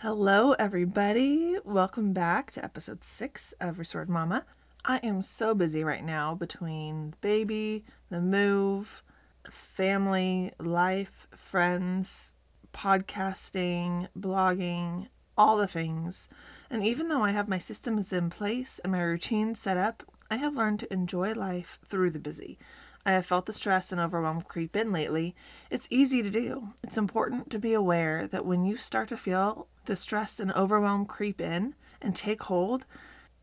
Hello, everybody. Welcome back to episode six of Restored Mama. I am so busy right now between the baby, the move, family, life, friends, podcasting, blogging, all the things. And even though I have my systems in place and my routine set up, I have learned to enjoy life through the busy. I have felt the stress and overwhelm creep in lately. It's easy to do. It's important to be aware that when you start to feel the stress and overwhelm creep in and take hold,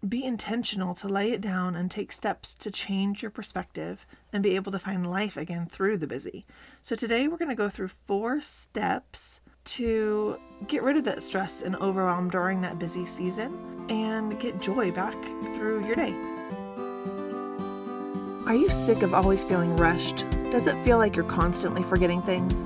be intentional to lay it down and take steps to change your perspective and be able to find life again through the busy. So, today we're going to go through four steps to get rid of that stress and overwhelm during that busy season and get joy back through your day. Are you sick of always feeling rushed? Does it feel like you're constantly forgetting things?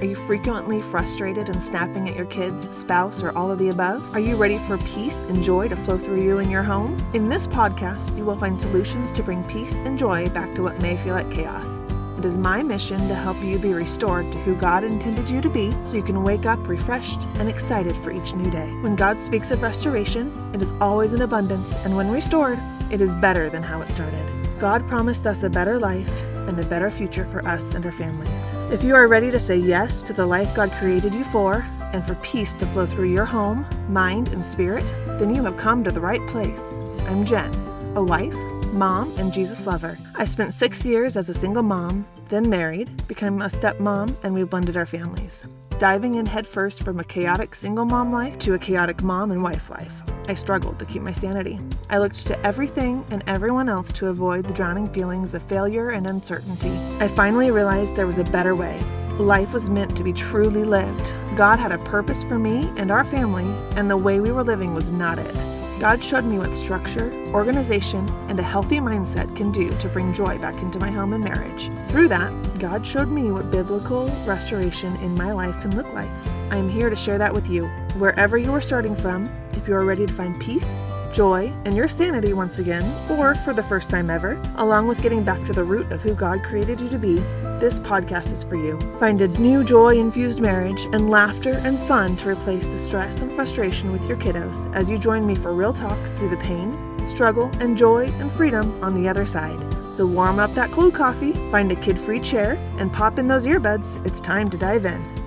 Are you frequently frustrated and snapping at your kids, spouse, or all of the above? Are you ready for peace and joy to flow through you and your home? In this podcast, you will find solutions to bring peace and joy back to what may feel like chaos. It is my mission to help you be restored to who God intended you to be so you can wake up refreshed and excited for each new day. When God speaks of restoration, it is always in abundance, and when restored, it is better than how it started. God promised us a better life and a better future for us and our families. If you are ready to say yes to the life God created you for and for peace to flow through your home, mind, and spirit, then you have come to the right place. I'm Jen, a wife, mom, and Jesus lover. I spent six years as a single mom, then married, became a stepmom, and we blended our families. Diving in headfirst from a chaotic single mom life to a chaotic mom and wife life. I struggled to keep my sanity. I looked to everything and everyone else to avoid the drowning feelings of failure and uncertainty. I finally realized there was a better way. Life was meant to be truly lived. God had a purpose for me and our family, and the way we were living was not it. God showed me what structure, organization, and a healthy mindset can do to bring joy back into my home and marriage. Through that, God showed me what biblical restoration in my life can look like. I am here to share that with you. Wherever you are starting from, if you are ready to find peace, joy, and your sanity once again, or for the first time ever, along with getting back to the root of who God created you to be, this podcast is for you. Find a new joy infused marriage and laughter and fun to replace the stress and frustration with your kiddos as you join me for real talk through the pain, struggle, and joy and freedom on the other side. So warm up that cold coffee, find a kid free chair, and pop in those earbuds. It's time to dive in.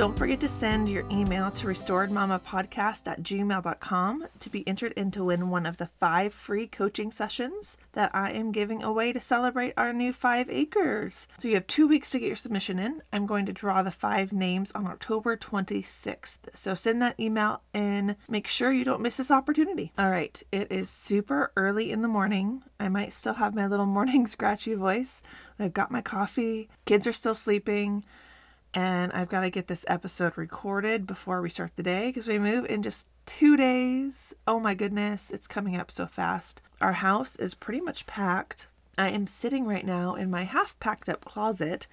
Don't forget to send your email to restoredmamapodcast at gmail.com to be entered in to win one of the five free coaching sessions that I am giving away to celebrate our new five acres. So you have two weeks to get your submission in. I'm going to draw the five names on October 26th. So send that email and make sure you don't miss this opportunity. All right, it is super early in the morning. I might still have my little morning scratchy voice. I've got my coffee, kids are still sleeping and I've got to get this episode recorded before we start the day because we move in just two days. Oh my goodness, it's coming up so fast. Our house is pretty much packed. I am sitting right now in my half packed up closet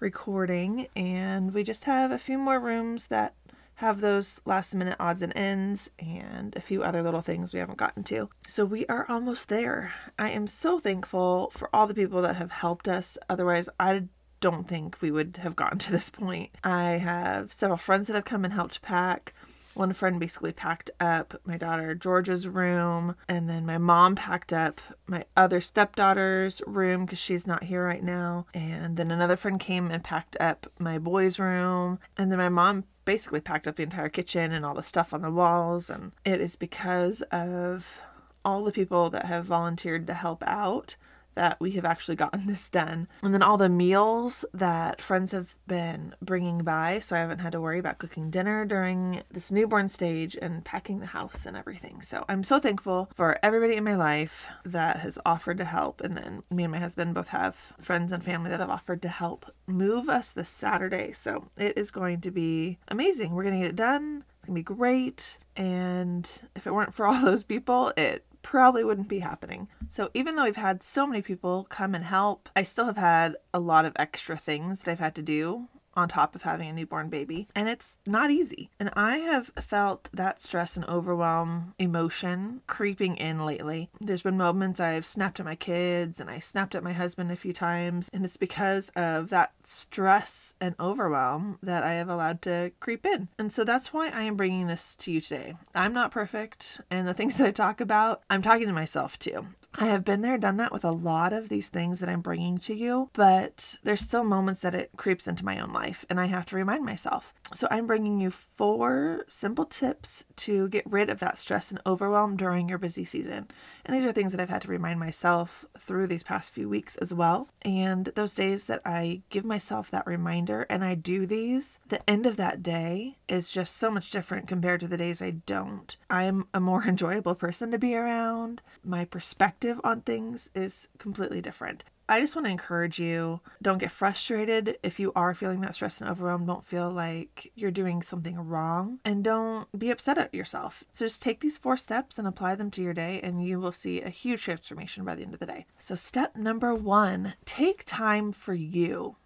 recording, and we just have a few more rooms that have those last minute odds and ends and a few other little things we haven't gotten to. So we are almost there. I am so thankful for all the people that have helped us. Otherwise, I don't think we would have gotten to this point. I have several friends that have come and helped pack. One friend basically packed up my daughter Georgia's room, and then my mom packed up my other stepdaughter's room because she's not here right now. And then another friend came and packed up my boy's room, and then my mom basically packed up the entire kitchen and all the stuff on the walls. And it is because of all the people that have volunteered to help out that we have actually gotten this done. And then all the meals that friends have been bringing by, so I haven't had to worry about cooking dinner during this newborn stage and packing the house and everything. So I'm so thankful for everybody in my life that has offered to help. And then me and my husband both have friends and family that have offered to help move us this Saturday. So it is going to be amazing. We're going to get it done. It's going to be great. And if it weren't for all those people, it probably wouldn't be happening. So even though we've had so many people come and help, I still have had a lot of extra things that I've had to do on top of having a newborn baby, and it's not easy. And I have felt that stress and overwhelm emotion creeping in lately. There's been moments I've snapped at my kids and I snapped at my husband a few times, and it's because of that stress and overwhelm that I have allowed to creep in. And so that's why I am bringing this to you today. I'm not perfect, and the things that I talk about, I'm talking to myself too. I have been there, done that with a lot of these things that I'm bringing to you, but there's still moments that it creeps into my own life and I have to remind myself. So I'm bringing you four simple tips to get rid of that stress and overwhelm during your busy season. And these are things that I've had to remind myself through these past few weeks as well. And those days that I give myself that reminder and I do these, the end of that day is just so much different compared to the days I don't. I'm a more enjoyable person to be around. My perspective perspective on things is completely different. I just want to encourage you don't get frustrated if you are feeling that stress and overwhelmed, Don't feel like you're doing something wrong and don't be upset at yourself. So just take these four steps and apply them to your day, and you will see a huge transformation by the end of the day. So, step number one take time for you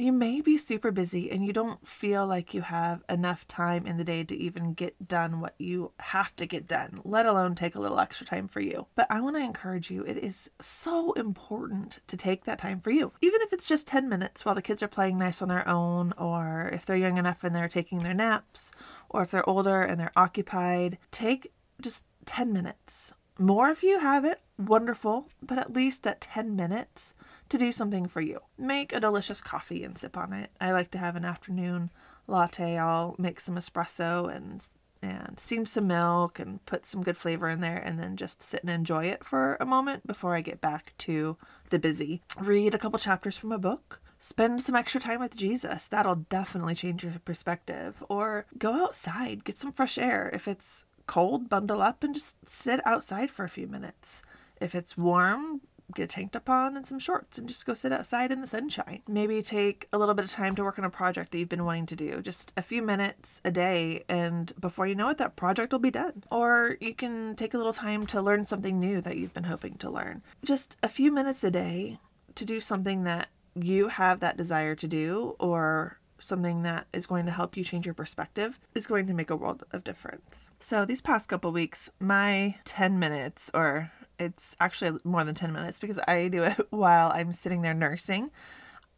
you may be super busy and you don't feel like you have enough time in the day to even get done what you have to get done, let alone take a little extra time for you. But I want to encourage you, it is so important to take that time for you. Even if it's just 10 minutes while the kids are playing nice on their own, or if they're young enough and they're taking their naps, or if they're older and they're occupied, take just 10 minutes. More if you have it, wonderful, but at least that 10 minutes to do something for you. Make a delicious coffee and sip on it. I like to have an afternoon latte. I'll make some espresso and and steam some milk and put some good flavor in there and then just sit and enjoy it for a moment before I get back to the busy. Read a couple chapters from a book. Spend some extra time with Jesus. That'll definitely change your perspective. Or go outside, get some fresh air. If it's cold, bundle up and just sit outside for a few minutes. If it's warm, get a tank top on and some shorts and just go sit outside in the sunshine. Maybe take a little bit of time to work on a project that you've been wanting to do, just a few minutes a day, and before you know it, that project will be done. Or you can take a little time to learn something new that you've been hoping to learn. Just a few minutes a day to do something that you have that desire to do or something that is going to help you change your perspective is going to make a world of difference. So, these past couple weeks, my 10 minutes or it's actually more than 10 minutes because I do it while I'm sitting there nursing.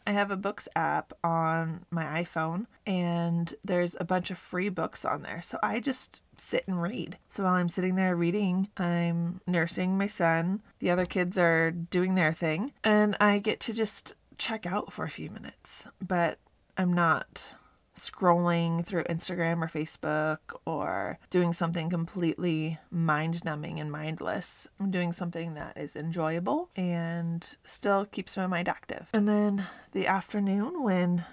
I have a books app on my iPhone and there's a bunch of free books on there. So I just sit and read. So while I'm sitting there reading, I'm nursing my son. The other kids are doing their thing and I get to just check out for a few minutes. But I'm not scrolling through Instagram or Facebook or doing something completely mind numbing and mindless. I'm doing something that is enjoyable and still keeps my mind active. And then the afternoon, when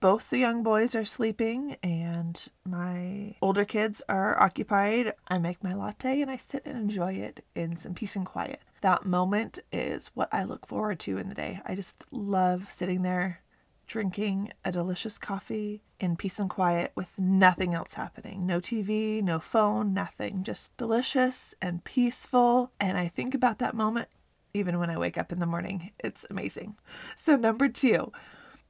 both the young boys are sleeping and my older kids are occupied, I make my latte and I sit and enjoy it in some peace and quiet. That moment is what I look forward to in the day. I just love sitting there drinking a delicious coffee in peace and quiet with nothing else happening. No TV, no phone, nothing. Just delicious and peaceful. And I think about that moment even when I wake up in the morning. It's amazing. So, number two,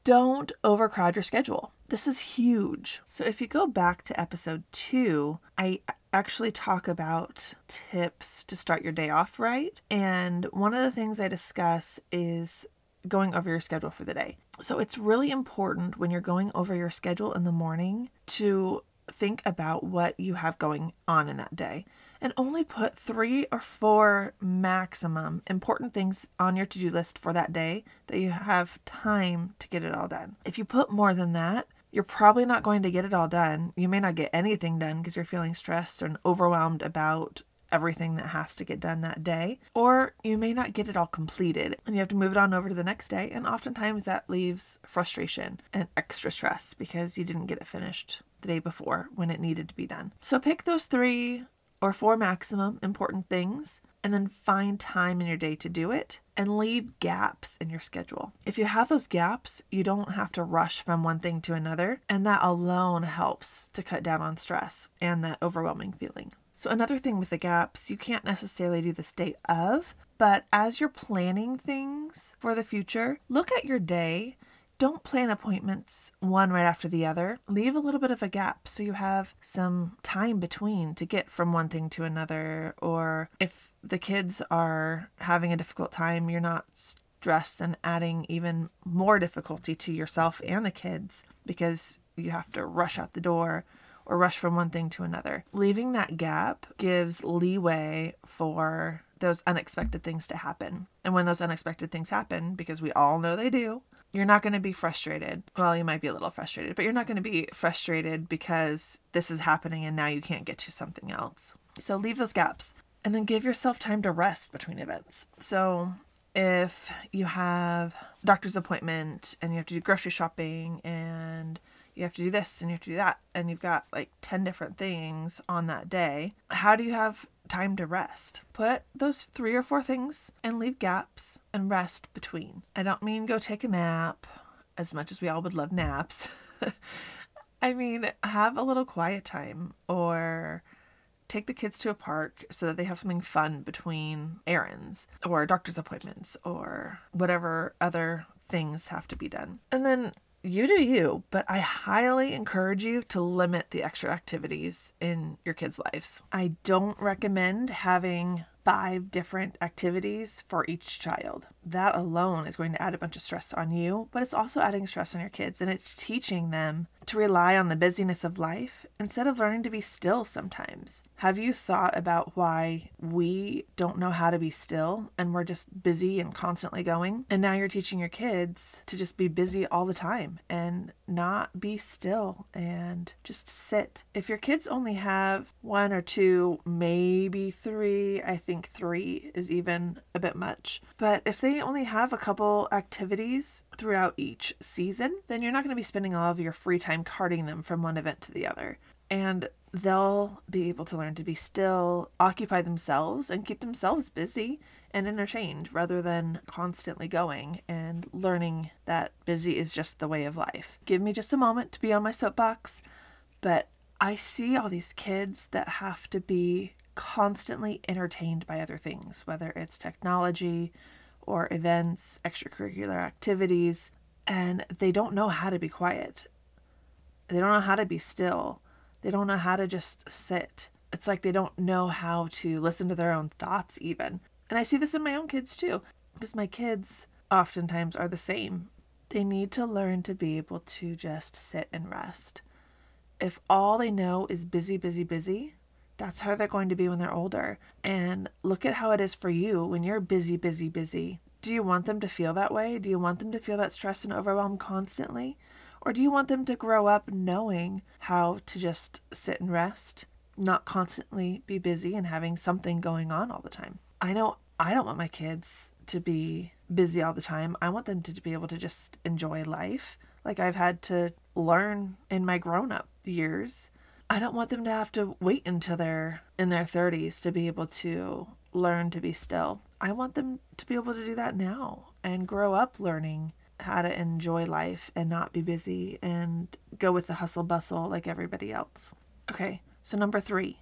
don't overcrowd your schedule. This is huge. So, if you go back to episode two, I actually talk about tips to start your day off right. And one of the things I discuss is going over your schedule for the day. So it's really important when you're going over your schedule in the morning to think about what you have going on in that day and only put three or four maximum important things on your to do list for that day that you have time to get it all done. If you put more than that, you're probably not going to get it all done. You may not get anything done because you're feeling stressed and overwhelmed about everything that has to get done that day, or you may not get it all completed and you have to move it on over to the next day. And oftentimes that leaves frustration and extra stress because you didn't get it finished the day before when it needed to be done. So pick those three or four maximum important things and then find time in your day to do it and leave gaps in your schedule. If you have those gaps, you don't have to rush from one thing to another, and that alone helps to cut down on stress and that overwhelming feeling. So, another thing with the gaps, you can't necessarily do this day of, but as you're planning things for the future, look at your day don't plan appointments one right after the other. Leave a little bit of a gap so you have some time between to get from one thing to another. Or if the kids are having a difficult time, you're not stressed and adding even more difficulty to yourself and the kids because you have to rush out the door or rush from one thing to another. Leaving that gap gives leeway for those unexpected things to happen. And when those unexpected things happen, because we all know they do, you're not going to be frustrated. Well, you might be a little frustrated, but you're not going to be frustrated because this is happening and now you can't get to something else. So leave those gaps and then give yourself time to rest between events. So if you have doctor's appointment and you have to do grocery shopping and you have to do this and you have to do that and you've got like 10 different things on that day. How do you have time to rest? Put those three or four things and leave gaps and rest between. I don't mean go take a nap as much as we all would love naps. I mean have a little quiet time or take the kids to a park so that they have something fun between errands or doctor's appointments or whatever other things have to be done. And then you do you, but I highly encourage you to limit the extra activities in your kids' lives. I don't recommend having five different activities for each child. That alone is going to add a bunch of stress on you, but it's also adding stress on your kids and it's teaching them to rely on the busyness of life instead of learning to be still sometimes. Have you thought about why we don't know how to be still and we're just busy and constantly going? And now you're teaching your kids to just be busy all the time and not be still and just sit. If your kids only have one or two, maybe three, I think three is even a bit much. But if they only have a couple activities throughout each season, then you're not going to be spending all of your free time carting them from one event to the other. And they'll be able to learn to be still, occupy themselves, and keep themselves busy and entertained rather than constantly going and learning that busy is just the way of life. Give me just a moment to be on my soapbox, but I see all these kids that have to be constantly entertained by other things, whether it's technology or events, extracurricular activities, and they don't know how to be quiet. They don't know how to be still. They don't know how to just sit. It's like they don't know how to listen to their own thoughts, even. And I see this in my own kids too, because my kids oftentimes are the same. They need to learn to be able to just sit and rest. If all they know is busy, busy, busy, that's how they're going to be when they're older. And look at how it is for you when you're busy, busy, busy. Do you want them to feel that way? Do you want them to feel that stress and overwhelm constantly? Or do you want them to grow up knowing how to just sit and rest, not constantly be busy and having something going on all the time? I know I don't want my kids to be busy all the time. I want them to be able to just enjoy life like I've had to learn in my grown up years I don't want them to have to wait until they're in their 30s to be able to learn to be still. I want them to be able to do that now and grow up learning how to enjoy life and not be busy and go with the hustle bustle like everybody else. Okay, so number three,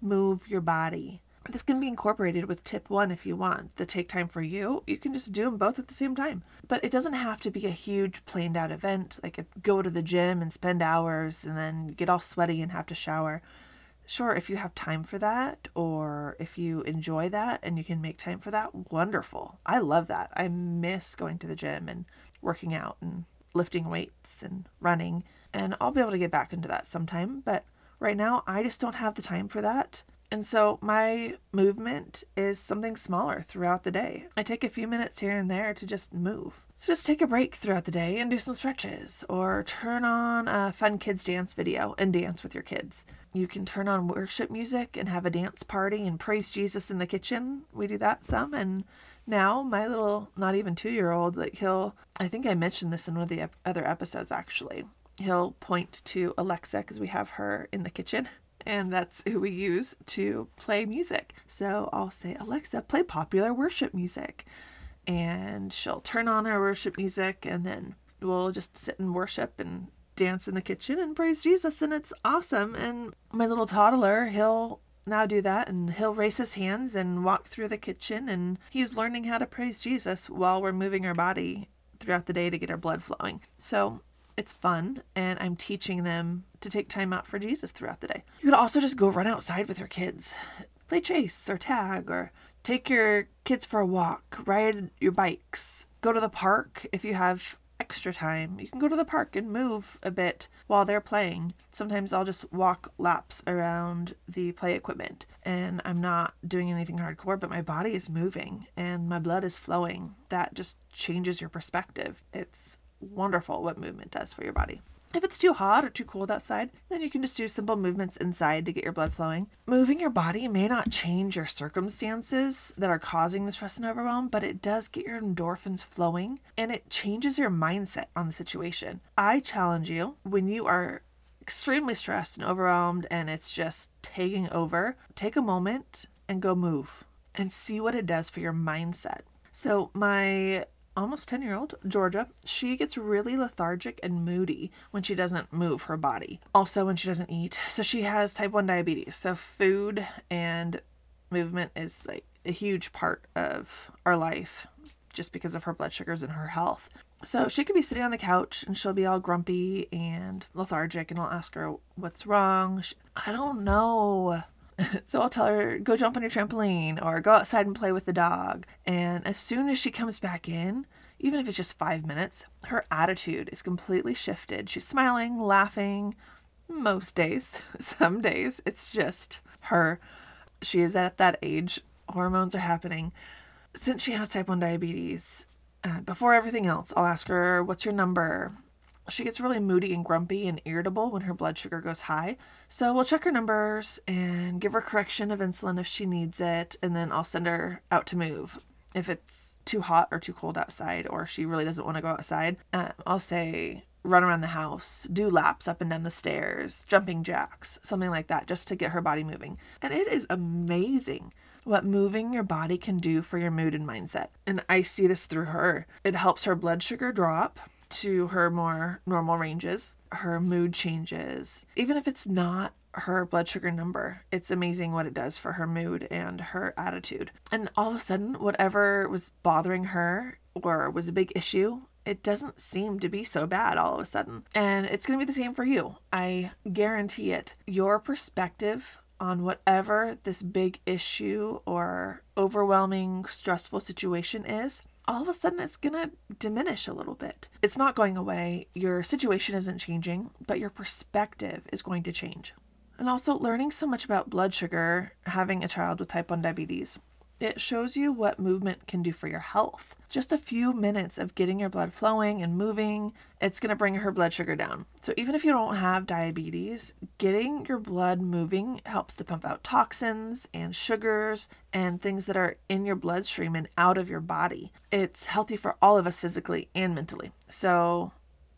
move your body. This can be incorporated with tip one if you want. The take time for you, you can just do them both at the same time. But it doesn't have to be a huge planned out event, like go to the gym and spend hours and then get all sweaty and have to shower. Sure, if you have time for that or if you enjoy that and you can make time for that, wonderful. I love that. I miss going to the gym and working out and lifting weights and running. And I'll be able to get back into that sometime. But right now, I just don't have the time for that. And so my movement is something smaller throughout the day. I take a few minutes here and there to just move. So just take a break throughout the day and do some stretches or turn on a fun kids dance video and dance with your kids. You can turn on worship music and have a dance party and praise Jesus in the kitchen. We do that some and now my little not even 2-year-old like he'll I think I mentioned this in one of the other episodes actually. He'll point to Alexa cuz we have her in the kitchen and that's who we use to play music. So I'll say, Alexa, play popular worship music. And she'll turn on our worship music, and then we'll just sit and worship and dance in the kitchen and praise Jesus. And it's awesome. And my little toddler, he'll now do that and he'll raise his hands and walk through the kitchen and he's learning how to praise Jesus while we're moving our body throughout the day to get our blood flowing. So it's fun, and I'm teaching them to take time out for Jesus throughout the day. You could also just go run outside with your kids, play chase or tag, or take your kids for a walk, ride your bikes, go to the park if you have extra time. You can go to the park and move a bit while they're playing. Sometimes I'll just walk laps around the play equipment and I'm not doing anything hardcore, but my body is moving and my blood is flowing. That just changes your perspective. It's wonderful what movement does for your body. If it's too hot or too cold outside, then you can just do simple movements inside to get your blood flowing. Moving your body may not change your circumstances that are causing the stress and overwhelm, but it does get your endorphins flowing and it changes your mindset on the situation. I challenge you when you are extremely stressed and overwhelmed and it's just taking over, take a moment and go move and see what it does for your mindset. So, my almost 10 year old, Georgia, she gets really lethargic and moody when she doesn't move her body. Also, when she doesn't eat. So, she has type 1 diabetes. So, food and movement is like a huge part of our life just because of her blood sugars and her health. So, she could be sitting on the couch and she'll be all grumpy and lethargic, and I'll ask her, What's wrong? She, I don't know. so I'll tell her, go jump on your trampoline or go outside and play with the dog. And as soon as she comes back in, even if it's just five minutes, her attitude is completely shifted. She's smiling, laughing most days. Some days it's just her. She is at that age, hormones are happening. Since she has type 1 diabetes, uh, before everything else, I'll ask her, What's your number? She gets really moody and grumpy and irritable when her blood sugar goes high. So we'll check her numbers and give her correction of insulin if she needs it, and then I'll send her out to move. If it's too hot or too cold outside, or she really doesn't want to go outside, um, I'll say run around the house, do laps up and down the stairs, jumping jacks, something like that, just to get her body moving. And it is amazing what moving your body can do for your mood and mindset. And I see this through her. It helps her blood sugar drop to her more normal ranges. Her mood changes. Even if it's not her blood sugar number, it's amazing what it does for her mood and her attitude. And all of a sudden, whatever was bothering her or was a big issue, it doesn't seem to be so bad all of a sudden. And it's going to be the same for you. I guarantee it. Your perspective on whatever this big issue or overwhelming, stressful situation is all of a sudden it's going to diminish a little bit. It's not going away. Your situation isn't changing, but your perspective is going to change. And also, learning so much about blood sugar, having a child with type 1 diabetes, it shows you what movement can do for your health. Just a few minutes of getting your blood flowing and moving, it's going to bring her blood sugar down. So, even if you don't have diabetes, getting your blood moving helps to pump out toxins and sugars and things that are in your bloodstream and out of your body. It's healthy for all of us physically and mentally. So,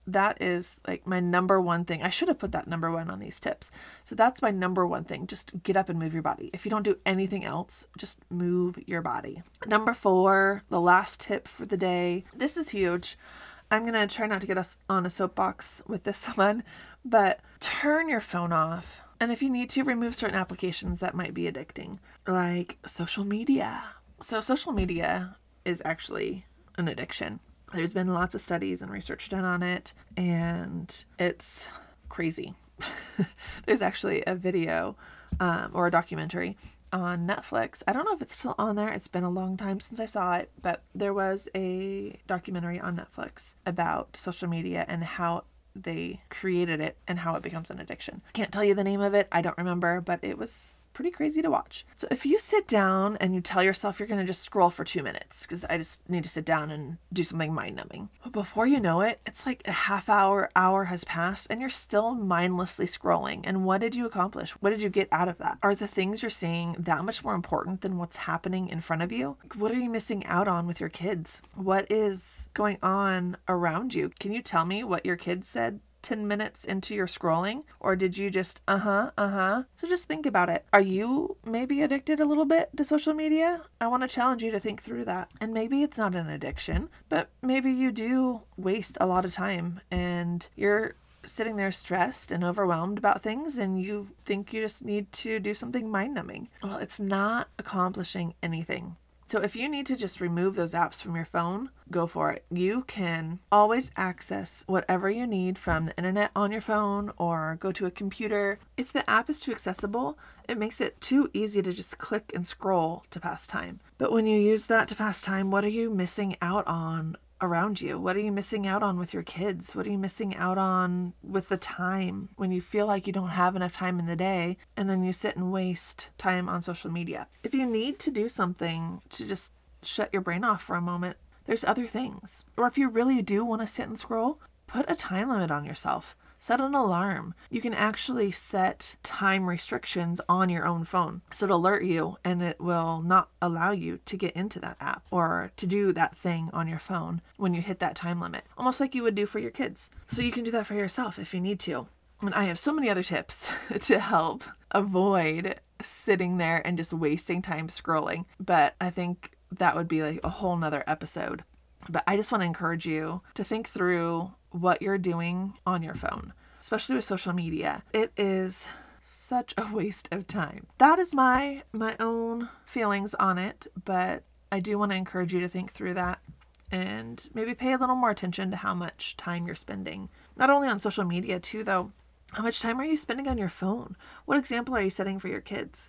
that is like my number one thing. I should have put that number one on these tips. So that's my number one thing. Just get up and move your body. If you don't do anything else, just move your body. Number four, the last tip for the day. This is huge. I'm going to try not to get us on a soapbox with this one, but turn your phone off. And if you need to, remove certain applications that might be addicting, like social media. So, social media is actually an addiction. There's been lots of studies and research done on it, and it's crazy. There's actually a video um, or a documentary on Netflix. I don't know if it's still on there. It's been a long time since I saw it, but there was a documentary on Netflix about social media and how they created it and how it becomes an addiction. Can't tell you the name of it. I don't remember, but it was pretty crazy to watch. So if you sit down and you tell yourself you're going to just scroll for two minutes, because I just need to sit down and do something mind numbing, but before you know it, it's like a half hour, hour has passed, and you're still mindlessly scrolling. And what did you accomplish? What did you get out of that? Are the things you're seeing that much more important than what's happening in front of you? What are you missing out on with your kids? What is going on around you? Can you tell me what your kids said 10 minutes into your scrolling? Or did you just, uh huh, uh huh? So just think about it. Are you maybe addicted a little bit to social media? I want to challenge you to think through that. And maybe it's not an addiction, but maybe you do waste a lot of time and you're sitting there stressed and overwhelmed about things and you think you just need to do something mind numbing. Well, it's not accomplishing anything. So if you need to just remove those apps from your phone, go for it. You can always access whatever you need from the internet on your phone or go to a computer. If the app is too accessible, it makes it too easy to just click and scroll to pass time. But when you use that to pass time, what are you missing out on around you? What are you missing out on with your kids? What are you missing out on with the time when you feel like you don't have enough time in the day and then you sit and waste time on social media? If you need to do something to just shut your brain off for a moment, there's other things. Or if you really do want to sit and scroll, put a time limit on yourself set an alarm. You can actually set time restrictions on your own phone. So it'll alert you and it will not allow you to get into that app or to do that thing on your phone when you hit that time limit, almost like you would do for your kids. So you can do that for yourself if you need to. And I have so many other tips to help avoid sitting there and just wasting time scrolling. But I think that would be like a whole nother episode. But I just want to encourage you to think through what you're doing on your phone, especially with social media. It is such a waste of time. That is my my own feelings on it, but I do want to encourage you to think through that and maybe pay a little more attention to how much time you're spending. Not only on social media too though. How much time are you spending on your phone? What example are you setting for your kids?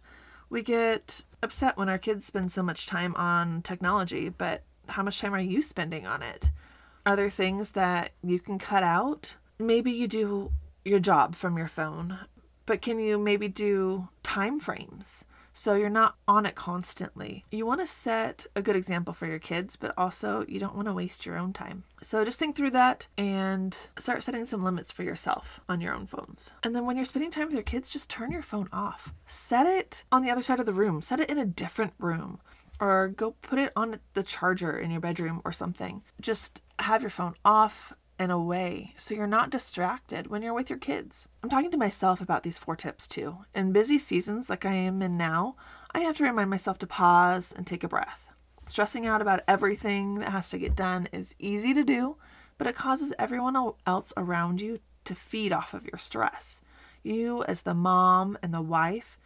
We get upset when our kids spend so much time on technology, but how much time are you spending on it? Are there things that you can cut out? Maybe you do your job from your phone, but can you maybe do time frames? So you're not on it constantly. You want to set a good example for your kids, but also you don't want to waste your own time. So just think through that and start setting some limits for yourself on your own phones. And then when you're spending time with your kids, just turn your phone off. Set it on the other side of the room, set it in a different room or go put it on the charger in your bedroom or something. Just have your phone off and away so you're not distracted when you're with your kids. I'm talking to myself about these four tips too. In busy seasons like I am in now, I have to remind myself to pause and take a breath. Stressing out about everything that has to get done is easy to do, but it causes everyone else around you to feed off of your stress. You, as the mom and the wife,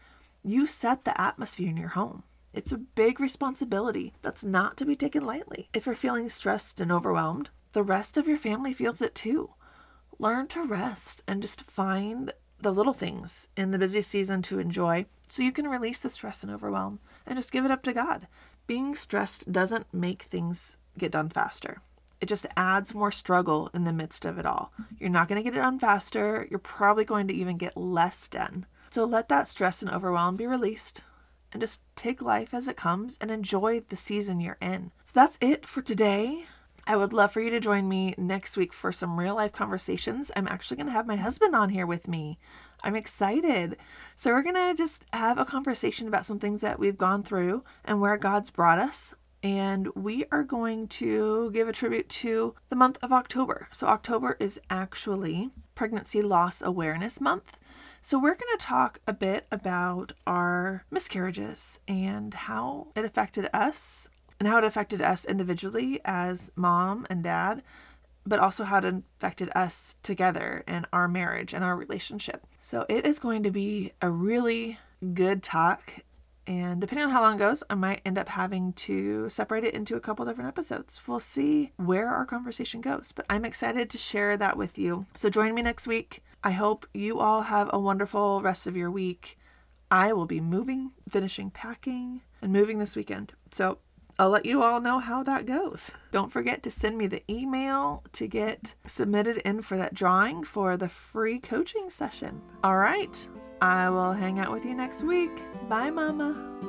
you set the atmosphere in your home. It's a big responsibility that's not to be taken lightly. If you're feeling stressed and overwhelmed, the rest of your family feels it too. Learn to rest and just find the little things in the busy season to enjoy so you can release the stress and overwhelm and just give it up to God. Being stressed doesn't make things get done faster. It just adds more struggle in the midst of it all. You're not going to get it done faster. You're probably going to even get less done. So let that stress and overwhelm be released and just take life as it comes and enjoy the season you're in. So that's it for today. I would love for you to join me next week for some real life conversations. I'm actually going to have my husband on here with me. I'm excited. So, we're going to just have a conversation about some things that we've gone through and where God's brought us. And we are going to give a tribute to the month of October. So, October is actually Pregnancy Loss Awareness Month. So, we're going to talk a bit about our miscarriages and how it affected us and how it affected us individually as mom and dad, but also how it affected us together and our marriage and our relationship. So, it is going to be a really good talk. And depending on how long it goes, I might end up having to separate it into a couple different episodes. We'll see where our conversation goes, but I'm excited to share that with you. So join me next week. I hope you all have a wonderful rest of your week. I will be moving, finishing packing, and moving this weekend. So I'll let you all know how that goes. Don't forget to send me the email to get submitted in for that drawing for the free coaching session. All right, I will hang out with you next week. Bye, Mama.